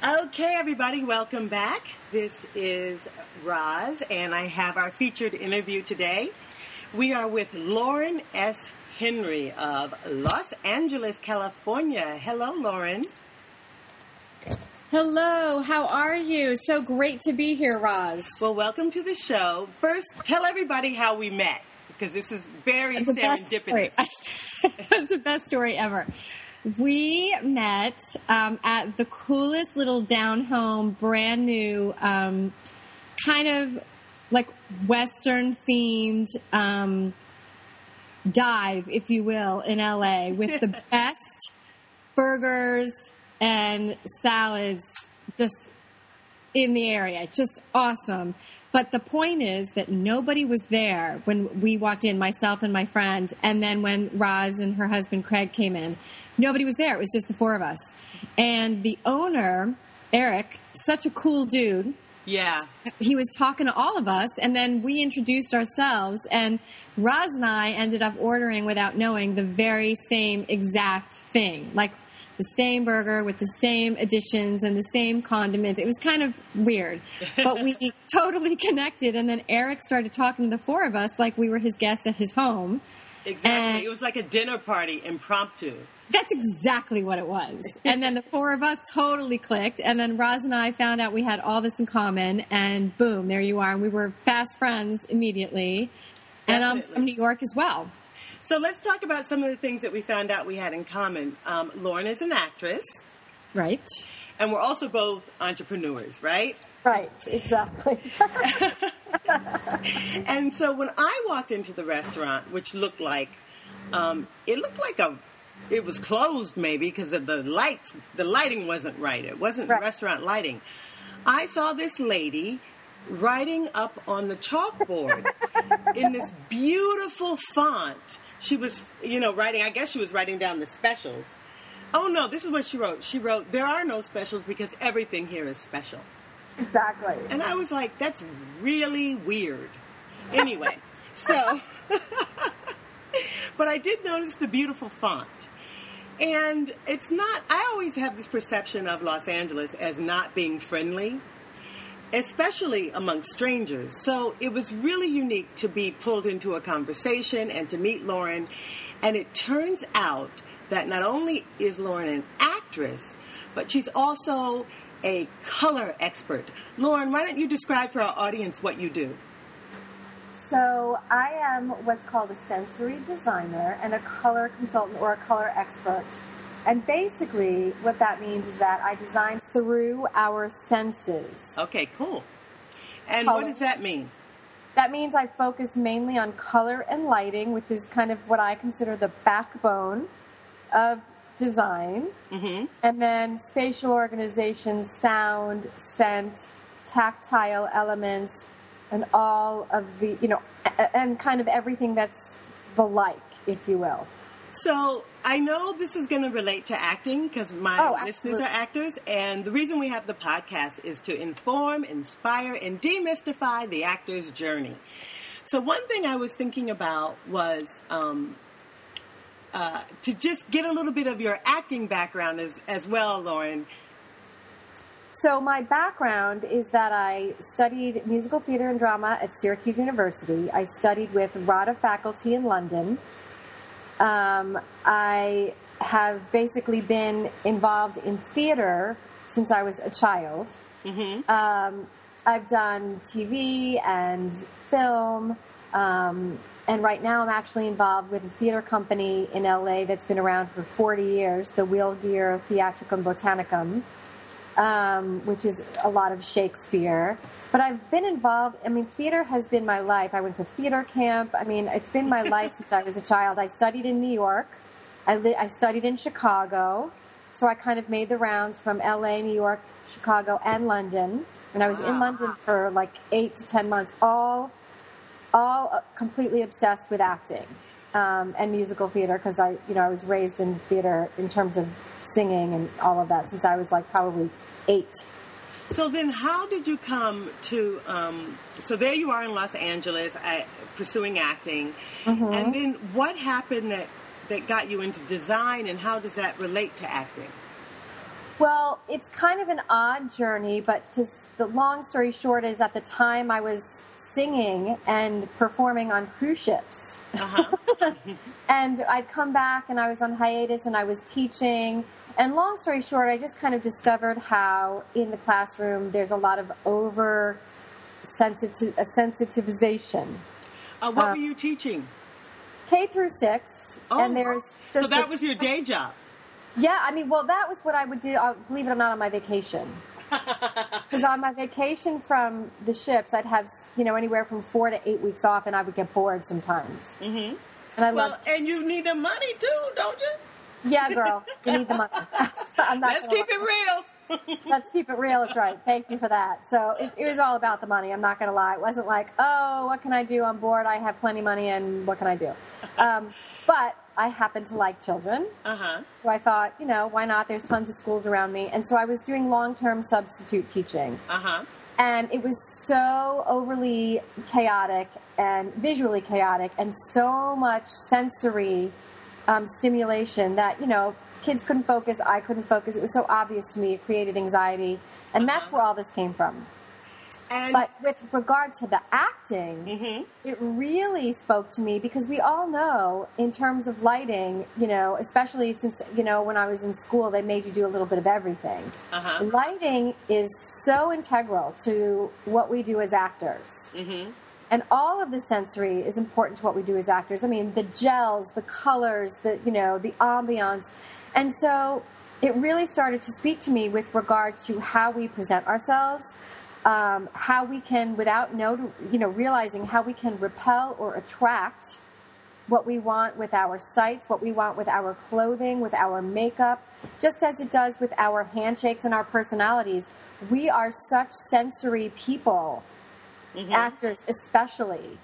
Okay, everybody, welcome back. This is Roz, and I have our featured interview today. We are with Lauren S. Henry of Los Angeles, California. Hello, Lauren. Hello, how are you? So great to be here, Roz. Well, welcome to the show. First, tell everybody how we met, because this is very serendipitous. That's the best story ever. We met um, at the coolest little down home, brand new, um, kind of like Western themed um, dive, if you will, in LA with the best burgers and salads just in the area. Just awesome. But the point is that nobody was there when we walked in, myself and my friend. And then when Roz and her husband Craig came in, nobody was there. It was just the four of us. And the owner, Eric, such a cool dude, Yeah. he was talking to all of us and then we introduced ourselves and Roz and I ended up ordering without knowing the very same exact thing. Like the same burger with the same additions and the same condiments. It was kind of weird. But we totally connected and then Eric started talking to the four of us like we were his guests at his home. Exactly. And- it was like a dinner party, impromptu. That's exactly what it was. And then the four of us totally clicked. And then Roz and I found out we had all this in common. And boom, there you are. And we were fast friends immediately. And I'm from New York as well. So let's talk about some of the things that we found out we had in common. Um, Lauren is an actress, Right? and we're also both entrepreneurs, right? Right, exactly. And so when I walked into the restaurant, which looked like um, it looked like a it was closed maybe because of the lights the lighting wasn't right. It wasn't Right. restaurant lighting. I saw this lady writing up on the chalkboard in this beautiful font. She was, you know, writing, I guess she was writing down the specials. Oh no, this is what she wrote. She wrote, There are no specials because everything here is special. exactly. And I was like, that's really weird. Anyway, so, but I did notice the beautiful font. And it's not, I always have this perception of Los Angeles as not being friendly, especially among strangers. So it was really unique to be pulled into a conversation and to meet Lauren. And it turns out that not only is Lauren an actress, but she's also a color expert. Lauren, why don't you describe for our audience what you do? So I am what's called a sensory designer and a color consultant or a color expert. And basically, what that means is that I design through our senses. Okay, cool. And what does that mean? That means I focus mainly on color and lighting, which is kind of what I consider the backbone of design. Mm-hmm. And then spatial organization, sound, scent, tactile elements, and all of the, you know, and kind of everything that's the like, if you will. So I know this is going to relate to acting because my Oh, listeners are actors, and the reason we have the podcast is to inform, inspire, and demystify the actor's journey. So one thing I was thinking about was um, uh, to just get a little bit of your acting background as as well, Lauren. So my background is that I studied musical theater and drama at Syracuse University. I studied with RADA faculty in London. Um, I have basically been involved in theater since I was a child. Um, I've done TV and film, um, and right now I'm actually involved with a theater company in LA that's been around for 40 years, the Will Geer Theatricum Botanicum um, which is a lot of Shakespeare. But I've been involved. I mean, theater has been my life. I went to theater camp. I mean, it's been my life since I was a child. I studied in New York. I, li- I studied in Chicago. So I kind of made the rounds from LA, New York, Chicago, and London. And I was in London for like eight to ten months, all, all uh, completely obsessed with acting um, and musical theater because I, you know, I was raised in theater in terms of singing and all of that since I was like probably eight. So then, how did you come to? Um, so there you are in Los Angeles, uh, pursuing acting, and then what happened that that got you into design, and how does that relate to acting? Well, it's kind of an odd journey, but to, the long story short is at the time I was singing and performing on cruise ships. Uh-huh. and I'd come back and I was on hiatus and I was teaching. And long story short, I just kind of discovered how in the classroom there's a lot of over sensitive, sensitization. Uh, what uh, were you teaching? K through six. Oh, and there's so that was your day job. Yeah, I mean, well, that was what I would do. Uh, believe it or not, on my vacation. Because on my vacation from the ships, I'd have you know anywhere from four to eight weeks off, and I would get bored sometimes. Mm-hmm. And I well, and you need the money too, don't you? Yeah, girl, you need the money. Let's keep it real. Let's keep it real. That's right. Thank you for that. So it, it was all about the money. I'm not going to lie. It wasn't like, oh, what can I do? on board? I have plenty of money, and what can I do? Um, but I happen to like children. Uh-huh. So I thought, you know, why not? There's tons of schools around me. And so I was doing long term substitute teaching. Uh-huh. And it was so overly chaotic and visually chaotic and so much sensory um, stimulation that, you know, kids couldn't focus, I couldn't focus. It was so obvious to me. It created anxiety. And uh-huh. that's where all this came from. And but with regard to the acting, mm-hmm. it really spoke to me because we all know, in terms of lighting, you know, especially since, you know, when I was in school, they made you do a little bit of everything. Uh-huh. Lighting is so integral to what we do as actors. Mm-hmm. And all of the sensory is important to what we do as actors. I mean, the gels, the colors, the, you know, the ambiance. And so it really started to speak to me with regard to how we present ourselves um, how we can, without know, you know, realizing how we can repel or attract what we want with our sights, what we want with our clothing, with our makeup, just as it does with our handshakes and our personalities. We are such sensory people, mm-hmm. actors especially,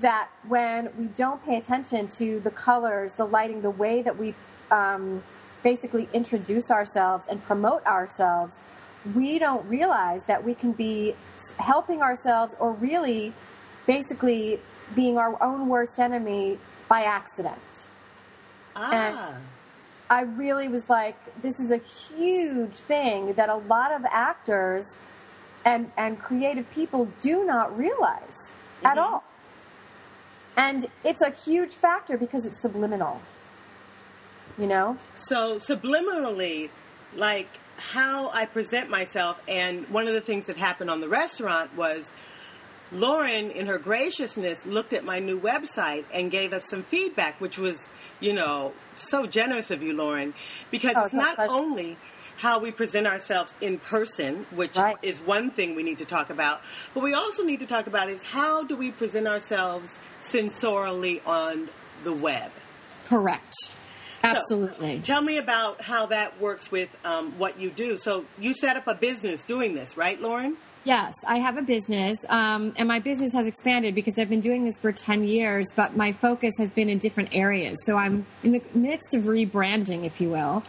that when we don't pay attention to the colors, the lighting, the way that we um, basically introduce ourselves and promote ourselves, we don't realize that we can be helping ourselves or really basically being our own worst enemy by accident. Ah. And I really was like, this is a huge thing that a lot of actors and, and creative people do not realize mm-hmm. at all. And it's a huge factor because it's subliminal. You know? So, subliminally, like, how I present myself. And one of the things that happened on the restaurant was Lauren, in her graciousness, looked at my new website and gave us some feedback, which was, you know, so generous of you, Lauren, because oh, it's not pleasure. only how we present ourselves in person, which right. is one thing we need to talk about, but we also need to talk about is how do we present ourselves sensorially on the web. Correct. Absolutely. So, tell me about how that works with um, what you do. So you set up a business doing this, right, Lauren? Yes, I have a business, um, and my business has expanded because I've been doing this for 10 years, but my focus has been in different areas. So I'm in the midst of rebranding, if you will.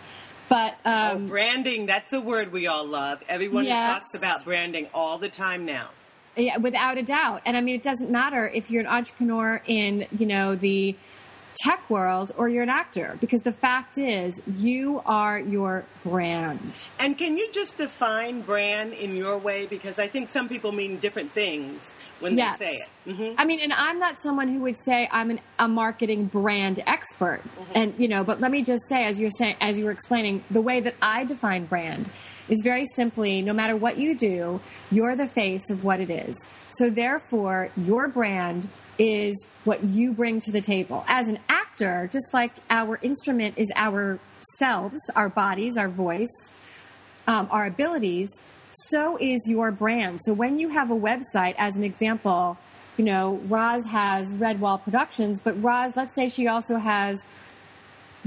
But um, oh, branding, that's a word we all love. Everyone yes. talks about branding all the time now. Yeah, without a doubt. And I mean, it doesn't matter if you're an entrepreneur in, you know, the tech world or you're an actor because the fact is you are your brand. And can you just define brand in your way because I think some people mean different things when yes. they say it. Mm-hmm. I mean, and I'm not someone who would say I'm an, a marketing brand expert. Mm-hmm. And you know, but let me just say, as you're saying, as you were explaining, the way that I define brand is very simply, no matter what you do, you're the face of what it is. So therefore, your brand is what you bring to the table. As an actor, just like our instrument is our selves, our bodies, our voice, um, our abilities, so is your brand. So when you have a website, as an example, you know, Roz has Redwall Productions, but Roz, let's say she also has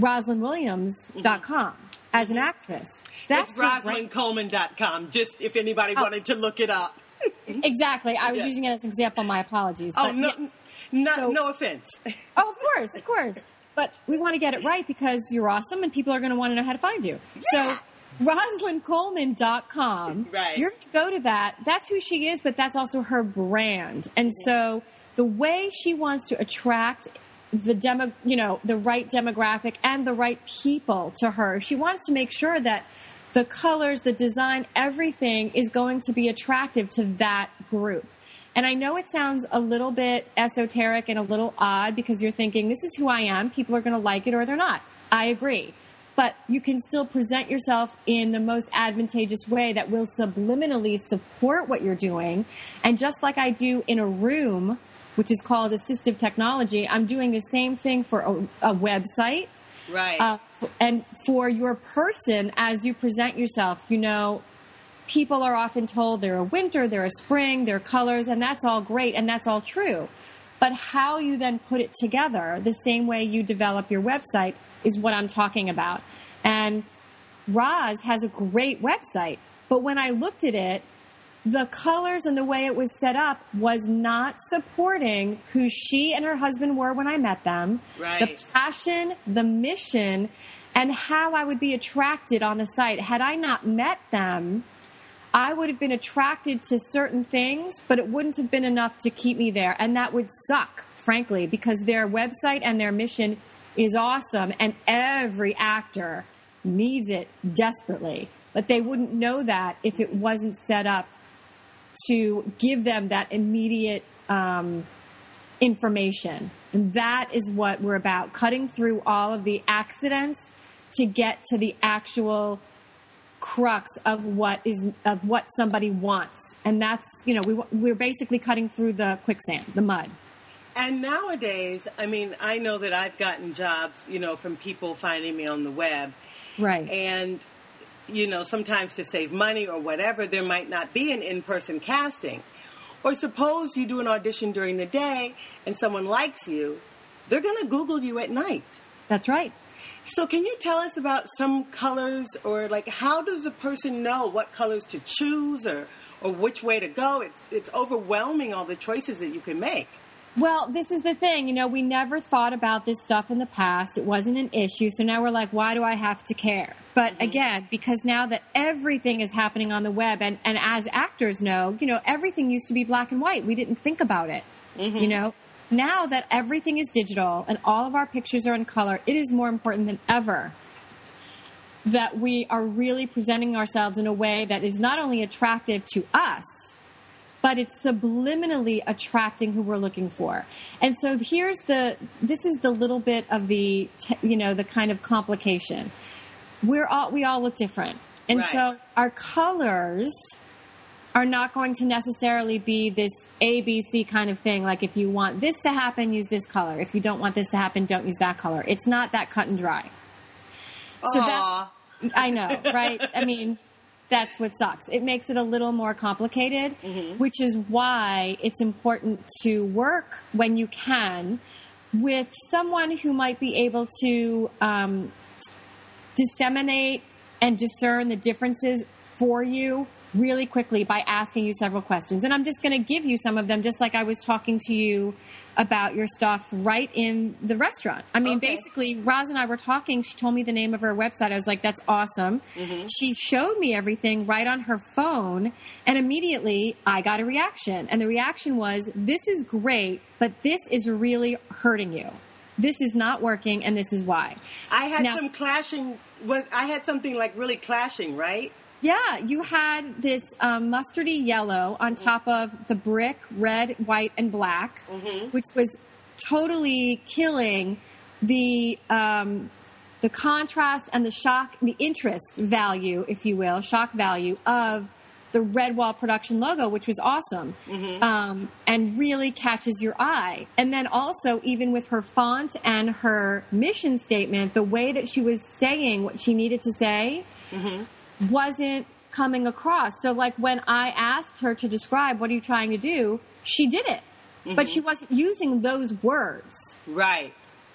RosalindWilliams.com mm-hmm. as an actress. That's it's RosalindColeman.com, just if anybody oh. wanted to look it up. exactly. I was using it as an example. My apologies. Oh, no, yeah. no, so, no offense. oh, of course, of course. But we want to get it right because you're awesome and people are going to want to know how to find you. Yeah. So RosalindColeman.com. Right. You're going to go to that. That's who she is, but that's also her brand. And so the way she wants to attract the demo, you know, the right demographic and the right people to her, she wants to make sure that the colors, the design, everything is going to be attractive to that group. And I know it sounds a little bit esoteric and a little odd because you're thinking, this is who I am. People are going to like it or they're not. I agree. But you can still present yourself in the most advantageous way that will subliminally support what you're doing. And just like I do in a room, which is called assistive technology, I'm doing the same thing for a, a website. Right. Uh, and for your person as you present yourself, you know, people are often told they're a winter, they're a spring, they're colors, and that's all great and that's all true. But how you then put it together, the same way you develop your website, is what I'm talking about. And Roz has a great website, but when I looked at it, the colors and the way it was set up was not supporting who she and her husband were when I met them. Right. The passion, the mission, and how I would be attracted on the site. Had I not met them, I would have been attracted to certain things, but it wouldn't have been enough to keep me there. And that would suck, frankly, because their website and their mission is awesome and every actor needs it desperately. But they wouldn't know that if it wasn't set up to give them that immediate um, information. And that is what we're about cutting through all of the accidents to get to the actual crux of what is of what somebody wants and that's you know we we're basically cutting through the quicksand the mud And nowadays, I mean, I know that I've gotten jobs, you know, from people finding me on the web. right And, you know, sometimes to save money or whatever, there might not be an in person casting. Or suppose you do an audition during the day and someone likes you, they're going to Google you at night. that's right So, can you tell us about some colors or like how does a person know what colors to choose or, or which way to go? It's, it's overwhelming all the choices that you can make. Well, this is the thing. You know, we never thought about this stuff in the past. It wasn't an issue. So now we're like, why do I have to care? But mm-hmm. again, because now that everything is happening on the web, and, and as actors know, you know, everything used to be black and white. We didn't think about it. Mm-hmm. You know, now that everything is digital and all of our pictures are in color, it is more important than ever that we are really presenting ourselves in a way that is not only attractive to us, but it's subliminally attracting who we're looking for. And so here's the this is the little bit of the you know the kind of complication. We're all we all look different. And Right. so our colors are not going to necessarily be this ABC kind of thing. Like if you want this to happen, use this color. If you don't want this to happen, don't use that color. It's not that cut and dry. So Aw. that's I know, right? I mean, that's what sucks. It makes it a little more complicated, which is why it's important to work when you can with someone who might be able to um, disseminate and discern the differences for you really quickly by asking you several questions. And I'm just going to give you some of them, just like I was talking to you about your stuff right in the restaurant. I mean, Okay. basically, Roz and I were talking. She told me the name of her website. I was like, that's awesome. Mm-hmm. She showed me everything right on her phone. And immediately I got a reaction. And the reaction was, this is great, but this is really hurting you. This is not working, and this is why. I had Now- some clashing. Was I had something like really clashing, right? Yeah, you had this um, mustardy yellow on top of the brick red, white, and black, which was totally killing the um, the contrast and the shock, the interest value, if you will, shock value of the Red Wall production logo, which was awesome um, and really catches your eye. And then also, even with her font and her mission statement, the way that she was saying what she needed to say wasn't coming across. So, like when I asked her to describe what are you trying to do, she did it, mm-hmm. but she wasn't using those words. Right.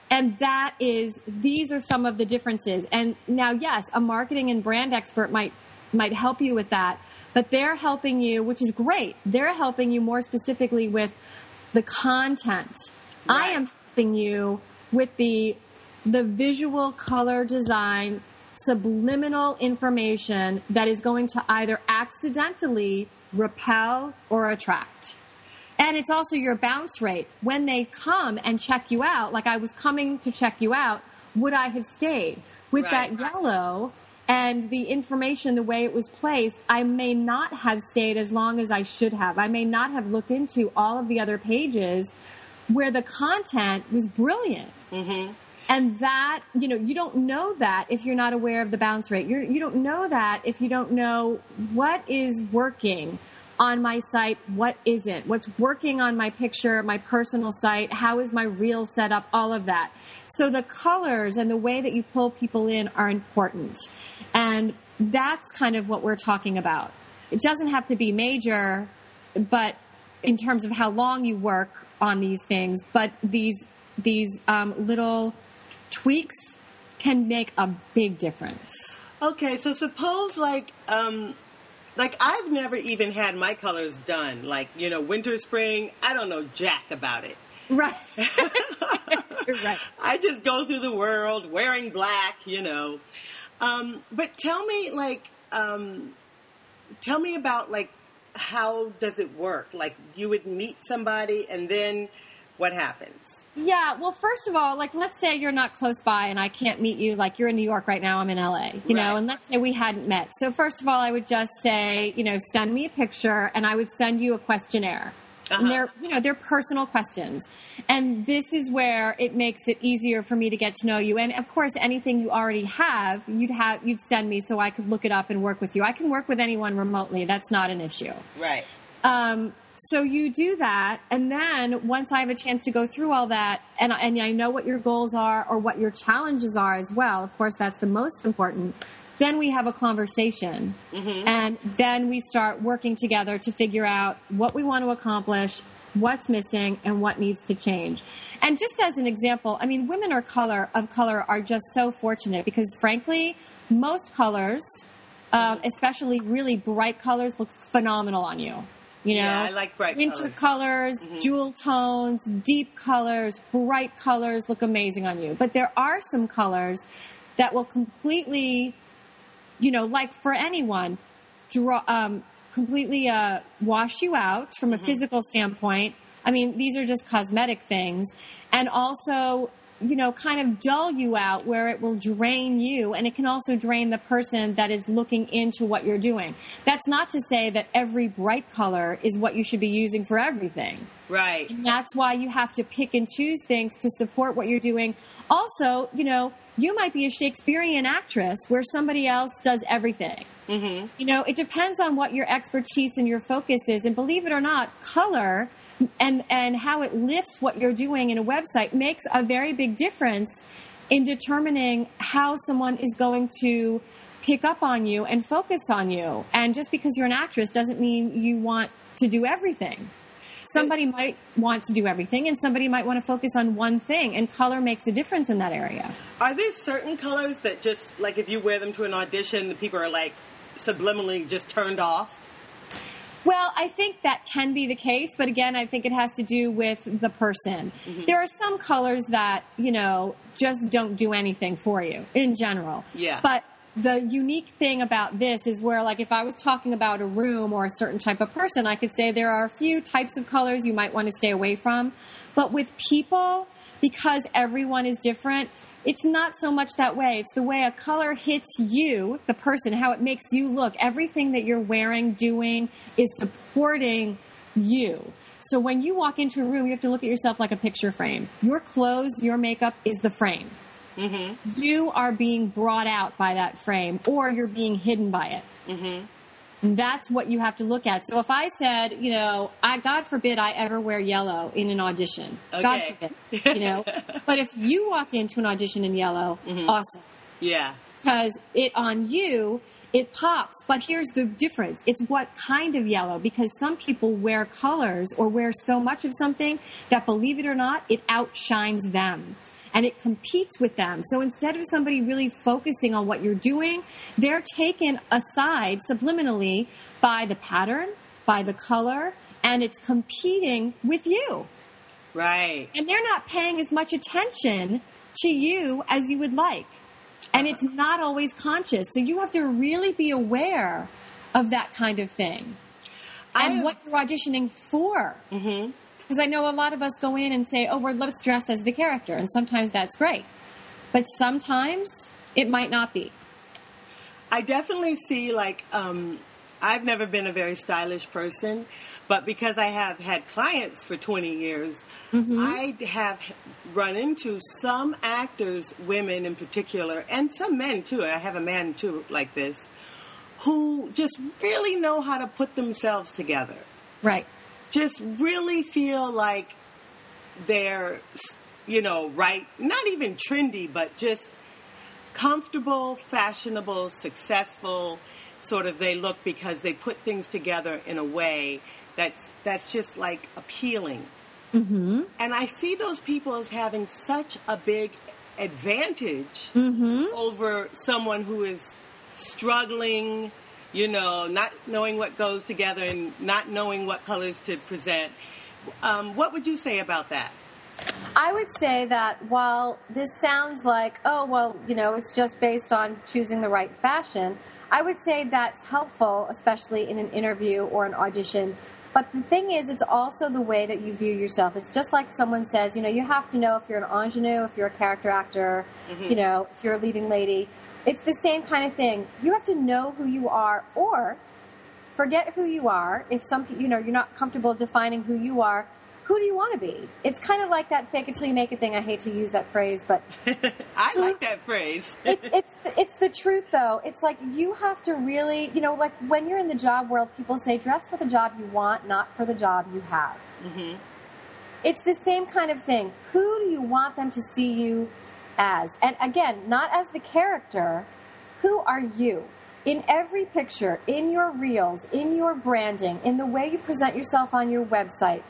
And that is, these are some of the differences. And now, yes, a marketing and brand expert might might help you with that, but they're helping you, which is great. They're helping you more specifically with the content. I am helping you with the the visual color design subliminal information that is going to either accidentally repel or attract. And it's also your bounce rate. When they come and check you out, like I was coming to check you out, would I have stayed? With Right. that yellow, and the information, the way it was placed, I may not have stayed as long as I should have. I may not have looked into all of the other pages where the content was brilliant. Mm-hmm. And that, you know, you don't know that if you're not aware of the bounce rate. You're, you don't know that if you don't know what is working on my site, what isn't, what's working on my picture, my personal site, how is my reel set up, all of that. So the colors and the way that you pull people in are important. And that's kind of what we're talking about. It doesn't have to be major, but in terms of how long you work on these things, but these these um, little tweaks can make a big difference. Okay, so suppose like um, like I've never even had my colors done. Like you know, winter, spring. I don't know jack about it. Right. right. I just go through the world wearing black, you know. Um, but tell me, like, um, tell me about like how does it work? Like you would meet somebody and then what happens? Yeah, well, first of all, like let's say you're not close by and I can't meet you. Like you're in New York right now, I'm in LA, you right. know, and let's say we hadn't met. So first of all, I would just say, you know, send me a picture and I would send you a questionnaire. Uh-huh. And they're, you know, they're personal questions. And this is where it makes it easier for me to get to know you. And of course, anything you already have, you'd have, you'd send me so I could look it up and work with you. I can work with anyone remotely. That's not an issue. Right. Um, so you do that, and then once I have a chance to go through all that, and, and I know what your goals are or what your challenges are as well, of course, that's the most important, then we have a conversation. Mm-hmm. And then we start working together to figure out what we want to accomplish, what's missing, and what needs to change. And just as an example, I mean, women are color of color are just so fortunate because, frankly, most colors, uh, especially really bright colors, look phenomenal on you. You know, yeah, I like bright winter colors, colors mm-hmm. jewel tones, deep colors, bright colors look amazing on you. But there are some colors that will completely, you know, like for anyone, draw, um, completely uh, wash you out from a mm-hmm. physical standpoint. I mean, these are just cosmetic things, and also you know, kind of dull you out where it will drain you and it can also drain the person that is looking into what you're doing. That's not to say that every bright color is what you should be using for everything. Right. And that's why you have to pick and choose things to support what you're doing. Also, you know, you might be a Shakespearean actress where somebody else does everything. Mm-hmm. You know, it depends on what your expertise and your focus is. And believe it or not, color and and how it lifts what you're doing in a website makes a very big difference in determining how someone is going to pick up on you and focus on you. And just because you're an actress doesn't mean you want to do everything. Somebody might want to do everything, and somebody might want to focus on one thing, and color makes a difference in that area. Are there certain colors that just, like, if you wear them to an audition, the people are like subliminally just turned off? Well, I think that can be the case, but again, I think it has to do with the person. Mm-hmm. There are some colors that, you know, just don't do anything for you in general. Yeah. But the unique thing about this is where, like, if I was talking about a room or a certain type of person, I could say there are a few types of colors you might want to stay away from. But with people, because everyone is different, it's not so much that way. It's the way a color hits you, the person, how it makes you look. Everything that you're wearing, doing is supporting you. So when you walk into a room, you have to look at yourself like a picture frame. Your clothes, your makeup is the frame. Mm-hmm. You are being brought out by that frame, or you're being hidden by it. Mm-hmm. That's what you have to look at. So if I said, you know, I God forbid I ever wear yellow in an audition. Okay. God forbid, you know. but if you walk into an audition in yellow, mm-hmm. awesome. Yeah. Because it on you, it pops. But here's the difference. It's what kind of yellow because some people wear colors or wear so much of something that believe it or not, it outshines them and it competes with them. So instead of somebody really focusing on what you're doing, they're taken aside subliminally by the pattern, by the color, and it's competing with you. Right. And they're not paying as much attention to you as you would like. And it's not always conscious. So you have to really be aware of that kind of thing and what you're auditioning for. Mm-hmm. Because I know a lot of us go in and say, oh, we're, let's dress as the character. And sometimes that's great. But sometimes it might not be. I definitely see like um, I've never been a very stylish person, but because I have had clients for 20 years, Mm-hmm. I have run into some actors, women in particular, and some men too. I have a man too like this, who just really know how to put themselves together. Right. Just really feel like they're, you know, right, not even trendy, but just comfortable, fashionable, successful, sort of they look because they put things together in a way that's that's just like appealing. Mm-hmm. And I see those people as having such a big advantage over someone who is struggling, you know, not knowing what goes together and not knowing what colors to present. Um, what would you say about that? I would say that while this sounds like, oh, well, you know, it's just based on choosing the right fashion, I would say that's helpful, especially in an interview or an audition. But the thing is, it's also the way that you view yourself. It's just like someone says, you know, you have to know if you're an ingenue, if you're a character actor, you know, if you're a leading lady. It's the same kind of thing. You have to know who you are, or forget who you are. If some, you know, you're not comfortable defining who you are, who do you want to be? It's kind of like that fake it till you make it thing. I hate to use that phrase, but I like that phrase. it, it's it's the truth though. It's like you have to really, you know, like when you're in the job world, people say dress for the job you want, not for the job you have. Mm-hmm. It's the same kind of thing. Who do you want them to see you as? And again, not as the character. Who are you? In every picture, in your reels, in your branding, in the way you present yourself on your website,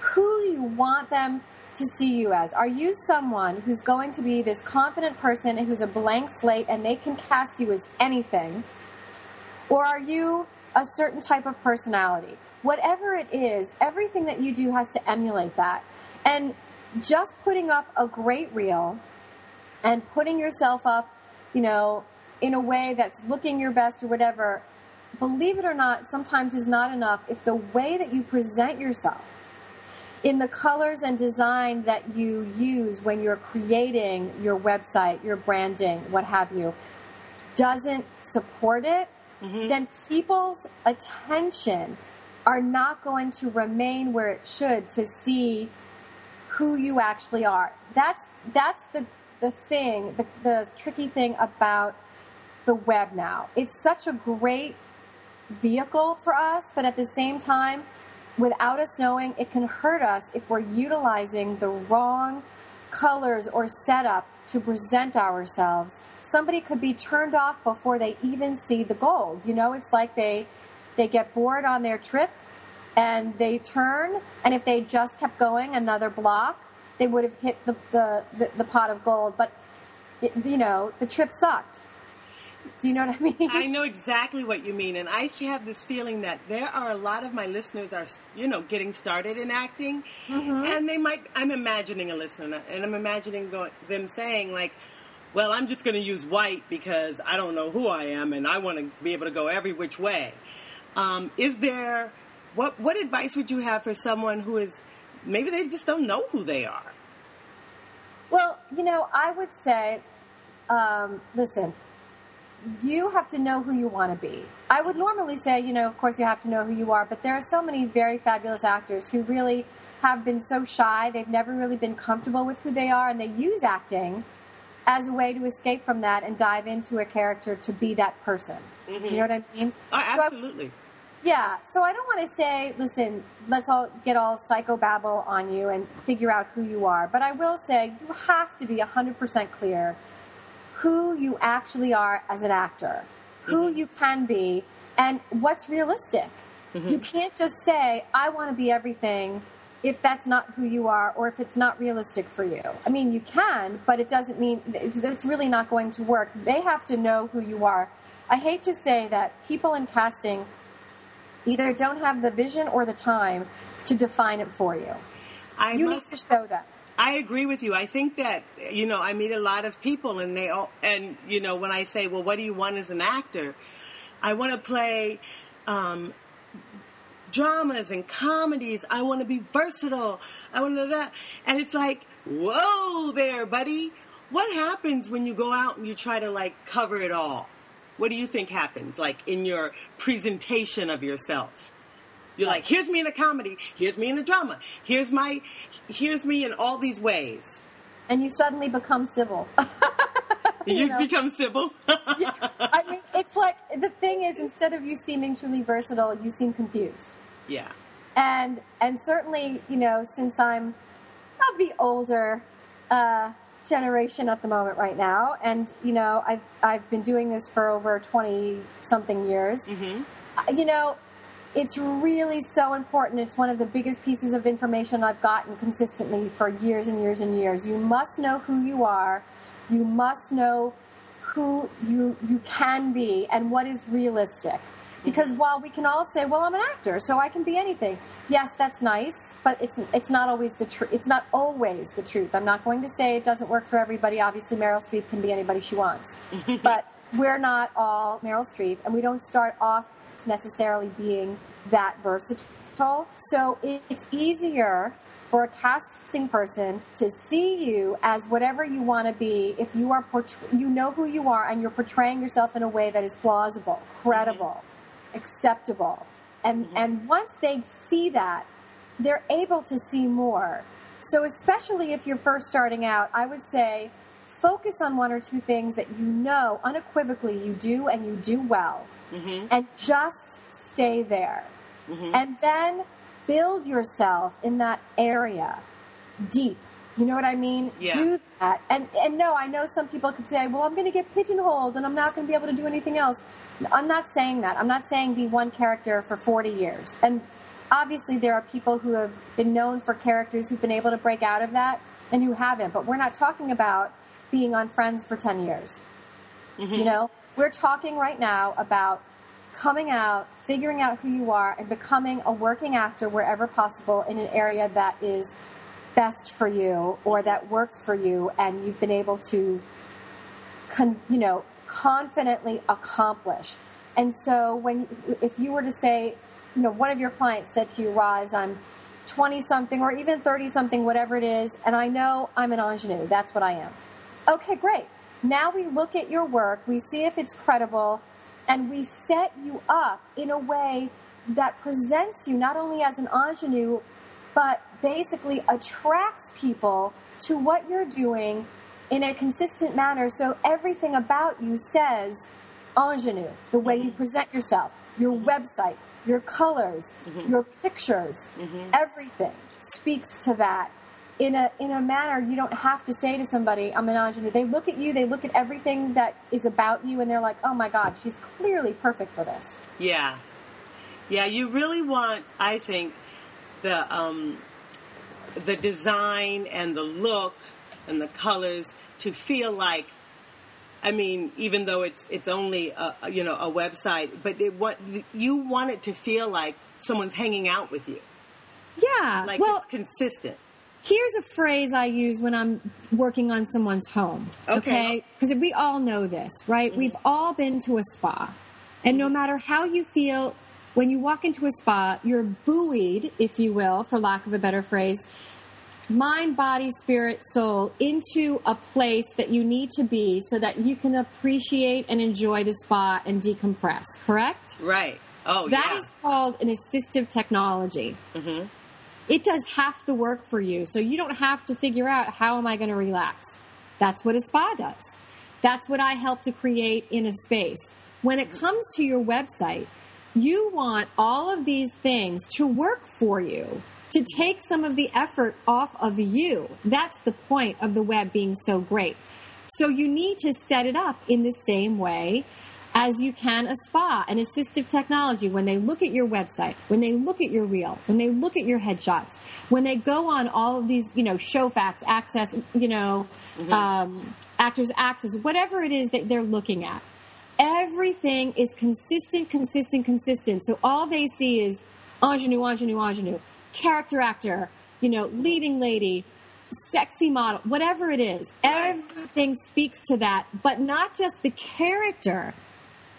who do you want them to see you as? Are you someone who's going to be this confident person who's a blank slate and they can cast you as anything? Or are you a certain type of personality? Whatever it is, everything that you do has to emulate that. And just putting up a great reel and putting yourself up, you know, in a way that's looking your best or whatever, believe it or not, sometimes is not enough if the way that you present yourself in the colors and design that you use when you're creating your website, your branding, what have you, doesn't support it, mm-hmm. then people's attention are not going to remain where it should to see who you actually are. That's that's the the thing, the, the tricky thing about the web now. It's such a great vehicle for us, but at the same time, without us knowing, it can hurt us if we're utilizing the wrong colors or setup to present ourselves. Somebody could be turned off before they even see the gold. You know, it's like they they get bored on their trip and they turn, and if they just kept going another block, they would have hit the the, the, the pot of gold. But it, you know, the trip sucked. Do you know what I mean? I know exactly what you mean, and I have this feeling that there are a lot of my listeners are, you know, getting started in acting, and they might. I'm imagining a listener, and I'm imagining going, them saying like, "Well, I'm just going to use white because I don't know who I am, and I want to be able to go every which way." Um, is there what what advice would you have for someone who is maybe they just don't know who they are? Well, you know, I would say, um, listen, you have to know who you want to be. I would normally say, you know, of course you have to know who you are, but there are so many very fabulous actors who really have been so shy, they've never really been comfortable with who they are, and they use acting as a way to escape from that and dive into a character to be that person. You know what I mean? Oh, So I- absolutely. Yeah, so I don't want to say, listen, let's all get all psychobabble on you and figure out who you are. But I will say you have to be 100% clear who you actually are as an actor, who mm-hmm. you can be, and what's realistic. Mm-hmm. You can't just say, I want to be everything if that's not who you are or if it's not realistic for you. I mean, you can, but it doesn't mean it's really not going to work. They have to know who you are. I hate to say that people in casting either don't have the vision or the time to define it for you. I You must need to show them. I agree with you. I think that you know I meet a lot of people, and they all and you know when I say, well, what do you want as an actor? I want to play um, dramas and comedies. I want to be versatile. I want to do that, and it's like, whoa, there, buddy. What happens when you go out and you try to like cover it all? What do you think happens? Like in your presentation of yourself? You're like, here's me in a comedy, here's me in a drama, here's my, here's me in all these ways. And you suddenly become civil. you, You know. become civil. yeah. I mean, it's like the thing is, instead of you seeming truly versatile, you seem confused. yeah. And and certainly, you know, since I'm of the older uh, generation at the moment right now, and you know, I've I've been doing this for over twenty something years. Mm-hmm. Uh, You know, it's really so important. It's one of the biggest pieces of information I've gotten consistently for years and years and years. You must know who you are. You must know who you you can be and what is realistic. Because while we can all say, "Well, I'm an actor, so I can be anything," yes, that's nice, but it's it's not always the truth. It's not always the truth. I'm not going to say it doesn't work for everybody. Obviously, Meryl Streep can be anybody she wants, but we're not all Meryl Streep, and we don't start off necessarily being that versatile. So it, it's easier for a casting person to see you as whatever you want to be if you are portray- you know who you are and you're portraying yourself in a way that is plausible, credible, acceptable. And mm-hmm. and once they see that, they're able to see more. So especially if you're first starting out, I would say focus on one or two things that you know unequivocally you do and you do well. Mm-hmm. And just stay there. Mm-hmm. And then build yourself in that area deep. You know what I mean? Yeah. Do that. And and no, I know some people could say, "Well, I'm going to get pigeonholed and I'm not going to be able to do anything else." I'm not saying that. I'm not saying be one character for 40 years. And obviously there are people who have been known for characters who've been able to break out of that and who haven't, but we're not talking about being on Friends for 10 years. Mm-hmm. You know, we're talking right now about coming out, figuring out who you are, and becoming a working actor wherever possible in an area that is best for you or that works for you, and you've been able to, con- you know, confidently accomplish. And so, when if you were to say, you know, one of your clients said to you, "Roz, I'm 20 something or even 30 something, whatever it is, and I know I'm an ingenue. That's what I am." Okay, great. Now we look at your work, we see if it's credible, and we set you up in a way that presents you not only as an ingenue, but basically attracts people to what you're doing in a consistent manner. So everything about you says ingenue, the way you present yourself, your website, your colors, your pictures, everything speaks to that in a in a manner you don't have to say to somebody, I'm an ingenue. They look at you, they look at everything that is about you, and they're like, oh my God, she's clearly perfect for this. Yeah. Yeah, you really want, I think, the um, the design and the look and the colors to feel like I mean, even though it's it's only a, you know a website, but it what you want it to feel like someone's hanging out with you, Yeah. like well, it's consistent. here's a phrase I use when I'm working on someone's home. Okay. Because we all know this, right? Mm-hmm. We've all been to a spa. And no mm-hmm. matter how you feel, when you walk into a spa, you're buoyed, if you will, for lack of a better phrase, mind, body, spirit, soul, into a place that you need to be so that you can appreciate and enjoy the spa and decompress, correct? Right. Oh, That yeah. is called an assistive technology. Mm-hmm. It does half the work for you, so you don't have to figure out how am I going to relax. That's what a spa does. That's what I help to create in a space. When it comes to your website, you want all of these things to work for you, to take some of the effort off of you. That's the point of the web being so great. So you need to set it up in the same way as you can a spa, an assistive technology. When they look at your website, when they look at your reel, when they look at your headshots, when they go on all of these, you know, Showfax, access, you know, um, actors access, whatever it is that they're looking at. Everything is consistent, consistent, consistent. So all they see is ingenue, ingenue, ingenue, character actor, you know, leading lady, sexy model, whatever it is. Everything speaks to that, but not just the character,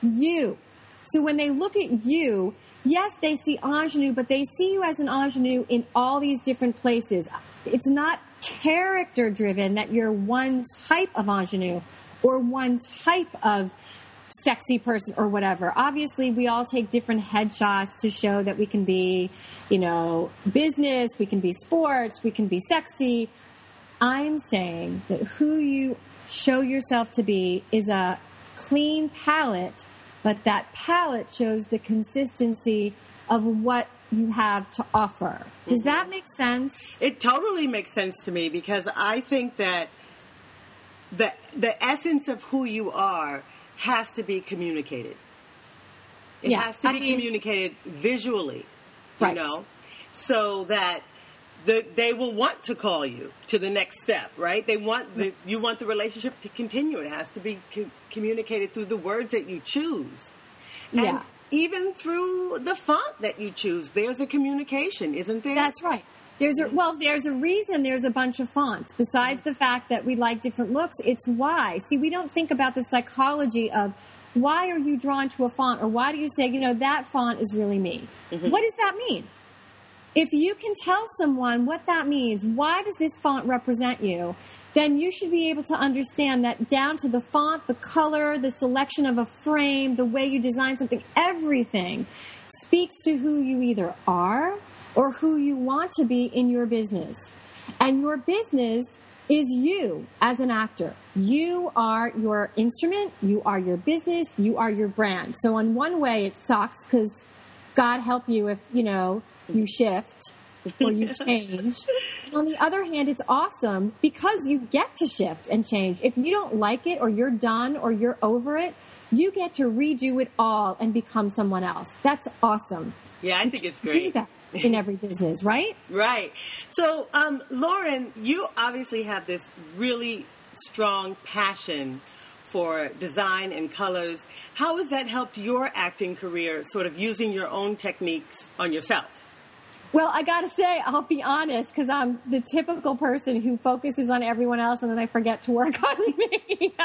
you. So when they look at you, yes, they see ingenue, but they see you as an ingenue in all these different places. It's not character driven that you're one type of ingenue or one type of sexy person or whatever. Obviously, we all take different headshots to show that we can be, you know, business, we can be sports, we can be sexy. I'm saying that who you show yourself to be is a clean palette, but that palette shows the consistency of what you have to offer. Does that mm-hmm. make sense? It totally makes sense to me because I think that the the essence of who you are has to be communicated. It Yeah, has to I be mean- communicated visually, you Right. know, so that the, they will want to call you to the next step, right? They want the, you want the relationship to continue. It has to be co- communicated through the words that you choose. And Yeah. even through the font that you choose, there's a communication, isn't there? That's right. There's a well, there's a reason there's a bunch of fonts. Besides the fact that we like different looks, it's why. See, we don't think about the psychology of why are you drawn to a font or why do you say, you know, that font is really me? Mm-hmm. What does that mean? If you can tell someone what that means, why does this font represent you? Then you should be able to understand that down to the font, the color, the selection of a frame, the way you design something, everything speaks to who you either are or who you want to be in your business. And your business is you as an actor. You are your instrument, you are your business, you are your brand. So on one way it sucks because God help you if, you know, you shift or you change. And on the other hand, it's awesome because you get to shift and change. If you don't like it or you're done or you're over it, you get to redo it all and become someone else. That's awesome. yeah, I think it's great. In every business, right? Right. So, um, Lauren, you obviously have this really strong passion for design and colors. How has that helped your acting career, sort of using your own techniques on yourself? Well, I gotta say, I'll be honest, because I'm the typical person who focuses on everyone else and then I forget to work on me.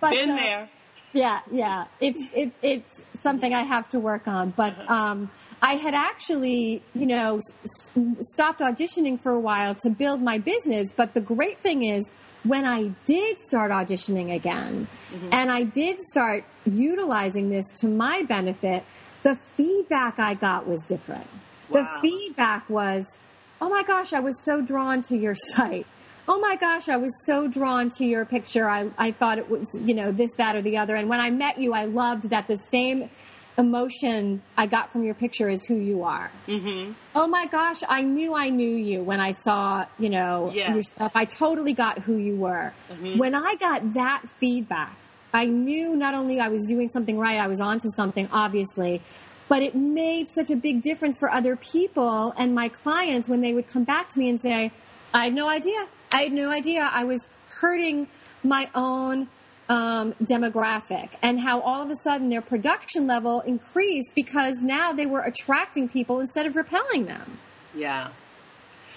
but, Been uh, there. Yeah, yeah. It's it, it's something I have to work on. But um, I had actually, you know, s- stopped auditioning for a while to build my business. But the great thing is, when I did start auditioning again, and I did start utilizing this to my benefit, the feedback I got was different. Wow. The feedback was, "Oh my gosh, I was so drawn to your site." Oh my gosh, I was so drawn to your picture. I, I thought it was, you know, this, that, or the other. And when I met you, I loved that the same emotion I got from your picture is who you are. Mm-hmm. Oh my gosh, I knew I knew you when I saw, you know, Yeah. your stuff. I totally got who you were. When I got that feedback, I knew not only I was doing something right, I was onto something, obviously, but it made such a big difference for other people and my clients when they would come back to me and say, I had no idea. I had no idea I was hurting my own um, demographic and how all of a sudden their production level increased because now they were attracting people instead of repelling them. Yeah.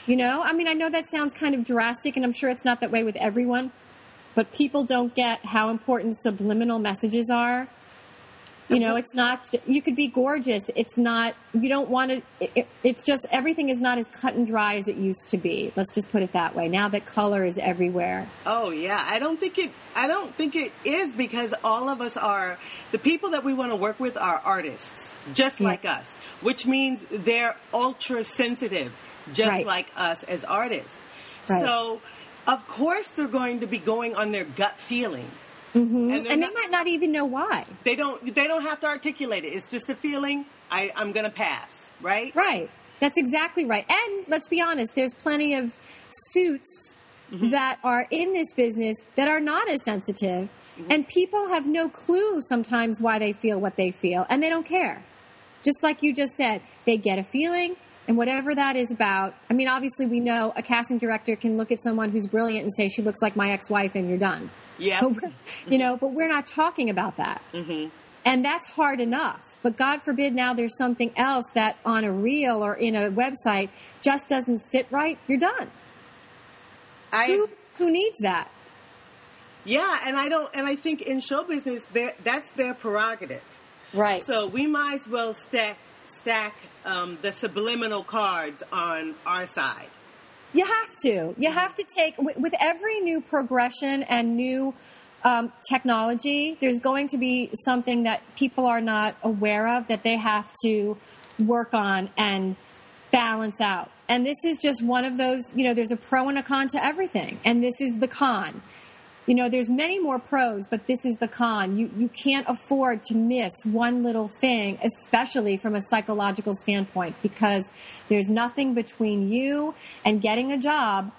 You know, I mean, I know that sounds kind of drastic, and I'm sure it's not that way with everyone, but people don't get how important subliminal messages are. You know, it's not, you could be gorgeous. It's not, you don't want to, it, it- it's just, everything is not as cut and dry as it used to be. Let's just put it that way. Now that color is everywhere. Oh yeah, I don't think it. I don't think it is because all of us are the people that we want to work with are artists, just Yeah. like us, which means they're ultra sensitive, just Right. like us as artists. Right. So, of course, they're going to be going on their gut feeling, Mm-hmm. and, they're And they not- might not even know why. they don't. They don't have to articulate it. It's just a feeling. I, I'm going to pass, right? Right. That's exactly right. And let's be honest, there's plenty of suits mm-hmm. that are in this business that are not as sensitive. Mm-hmm. And people have no clue sometimes why they feel what they feel, and they don't care. Just like you just said, they get a feeling, and whatever that is about. I mean, obviously, we know a casting director can look at someone who's brilliant and say, she looks like my ex wife, and you're done. Yeah. You know, but we're not talking about that. And that's hard enough. But God forbid now there's something else that on a reel or in a website just doesn't sit right, you're done. I, Who, who needs that? yeah, and I don't. And I think in show business, that's their prerogative. Right. So we might as well stack stack um, the subliminal cards on our side. You have to. You have to take with, every new progression and new um, technology. There's going to be something that people are not aware of that they have to work on and balance out. And this is just one of those, you know, there's a pro and a con to everything. And this is the con. You know, there's many more pros, but this is the con. You, you can't afford to miss one little thing, especially from a psychological standpoint, because there's nothing between you and getting a job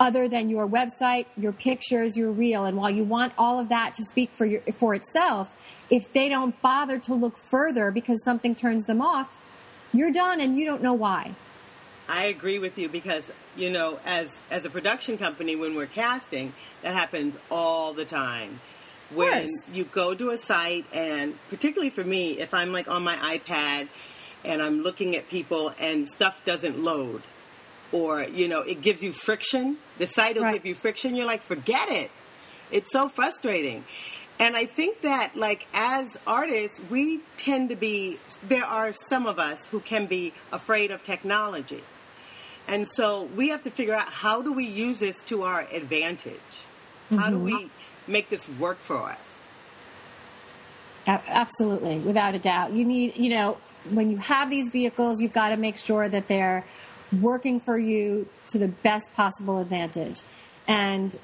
other than your website, your pictures, your reel. And while you want all of that to speak for your, for itself, if they don't bother to look further because something turns them off, you're done and you don't know why. I agree with you because you know, as as a production company, when we're casting, that happens all the time. When you go to a site, and particularly for me, if I'm like on my iPad and I'm looking at people and stuff doesn't load, or you know, it gives you friction. The site will Right. give you friction. You're like, forget it. It's so frustrating. And I think that, like, as artists, we tend to be, there are some of us who can be afraid of technology. And so we have to figure out how do we use this to our advantage? How do we mm-hmm. make this work for us? Absolutely, without a doubt. You need, you know, when you have these vehicles, you've got to make sure that they're working for you to the best possible advantage. And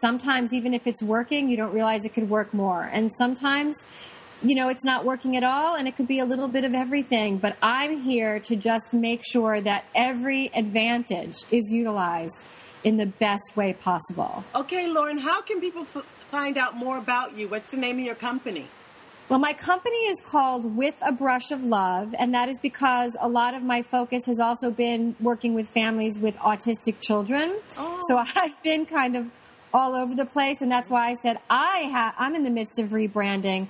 sometimes, even if it's working, you don't realize it could work more. And sometimes, you know, it's not working at all, and it could be a little bit of everything. But I'm here to just make sure that every advantage is utilized in the best way possible. Okay, Lauren, how can people f- find out more about you? What's the name of your company? Well, my company is called With a Brush of Love, and that is because a lot of my focus has also been working with families with autistic children. Oh. So I've been kind of all over the place, and that's why I said I ha- I'm in the midst of rebranding.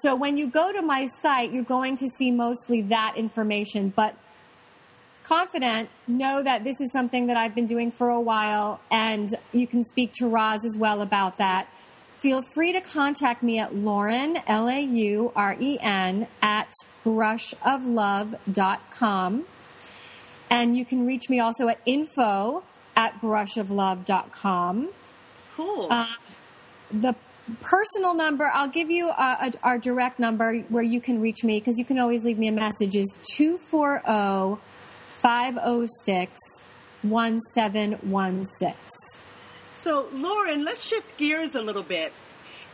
So when you go to my site, you're going to see mostly that information, but confident, know that this is something that I've been doing for a while, and you can speak to Roz as well about that. Feel free to contact me at Lauren, L A U R E N, at brushoflove.com. And you can reach me also at info at brushoflove.com. Cool. Uh, The personal number, I'll give you uh, a, our direct number where you can reach me because you can always leave me a message is 240 506 1716. So, Lauren, let's shift gears a little bit.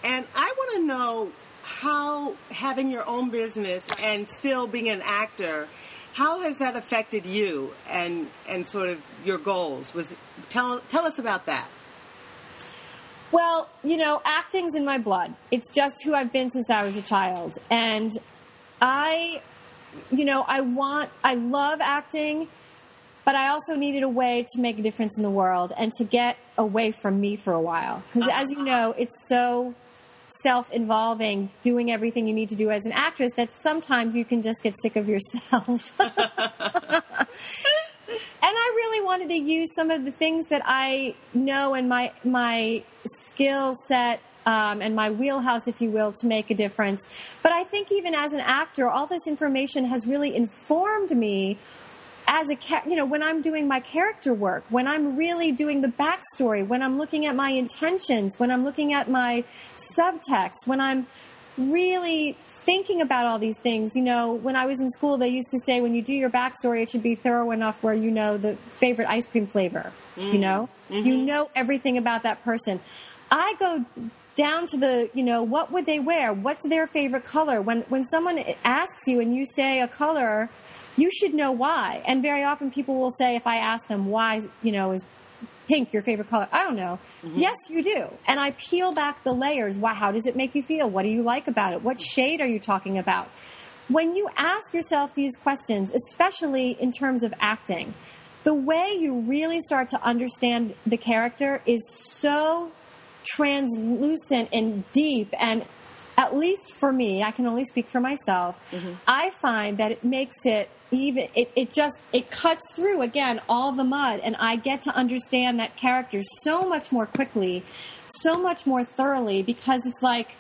And I want to know how having your own business and still being an actor, how has that affected you and, and sort of your goals? Was tell tell us about that. Well, you know, acting's in my blood. It's just who I've been since I was a child. And I, you know, I want, I love acting, but I also needed a way to make a difference in the world and to get away from me for a while. Because as you know, it's so self involving doing everything you need to do as an actress that sometimes you can just get sick of yourself. and I really wanted to use some of the things that I know and my my skill set um, and my wheelhouse, if you will, to make a difference. But I think even as an actor, all this information has really informed me as a you know when I'm doing my character work, when I'm really doing the backstory, when I'm looking at my intentions, when I'm looking at my subtext, when I'm really thinking about all these things. You know, when I was in school, they used to say when you do your backstory, it should be thorough enough where you know the favorite ice cream flavor. You mm-hmm. know, you mm-hmm. know everything about that person. I go down to the, you know, what would they wear? What's their favorite color? When when someone asks you and you say a color, you should know why. And very often people will say, if I ask them why, you know, is pink your favorite color? I don't know. Mm-hmm. Yes, you do. And I peel back the layers. Why? How does it make you feel? What do you like about it? What shade are you talking about? When you ask yourself these questions, especially in terms of acting, the way you really start to understand the character is so translucent and deep and at least for me, I can only speak for myself. Mm-hmm. I find that it makes it even. It, it just it cuts through again all the mud, and I get to understand that character so much more quickly, so much more thoroughly because it's like,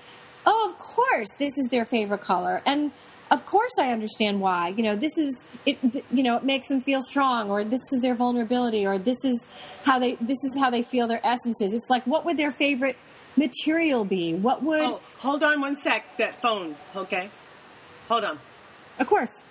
oh, of course, this is their favorite color, and of course I understand why. You know, this is it. You know, it makes them feel strong, or this is their vulnerability, or this is how they this is how they feel their essences. It's like what would their favorite material be? What would? Oh, hold on one sec. That phone. Okay. Hold on. Of course.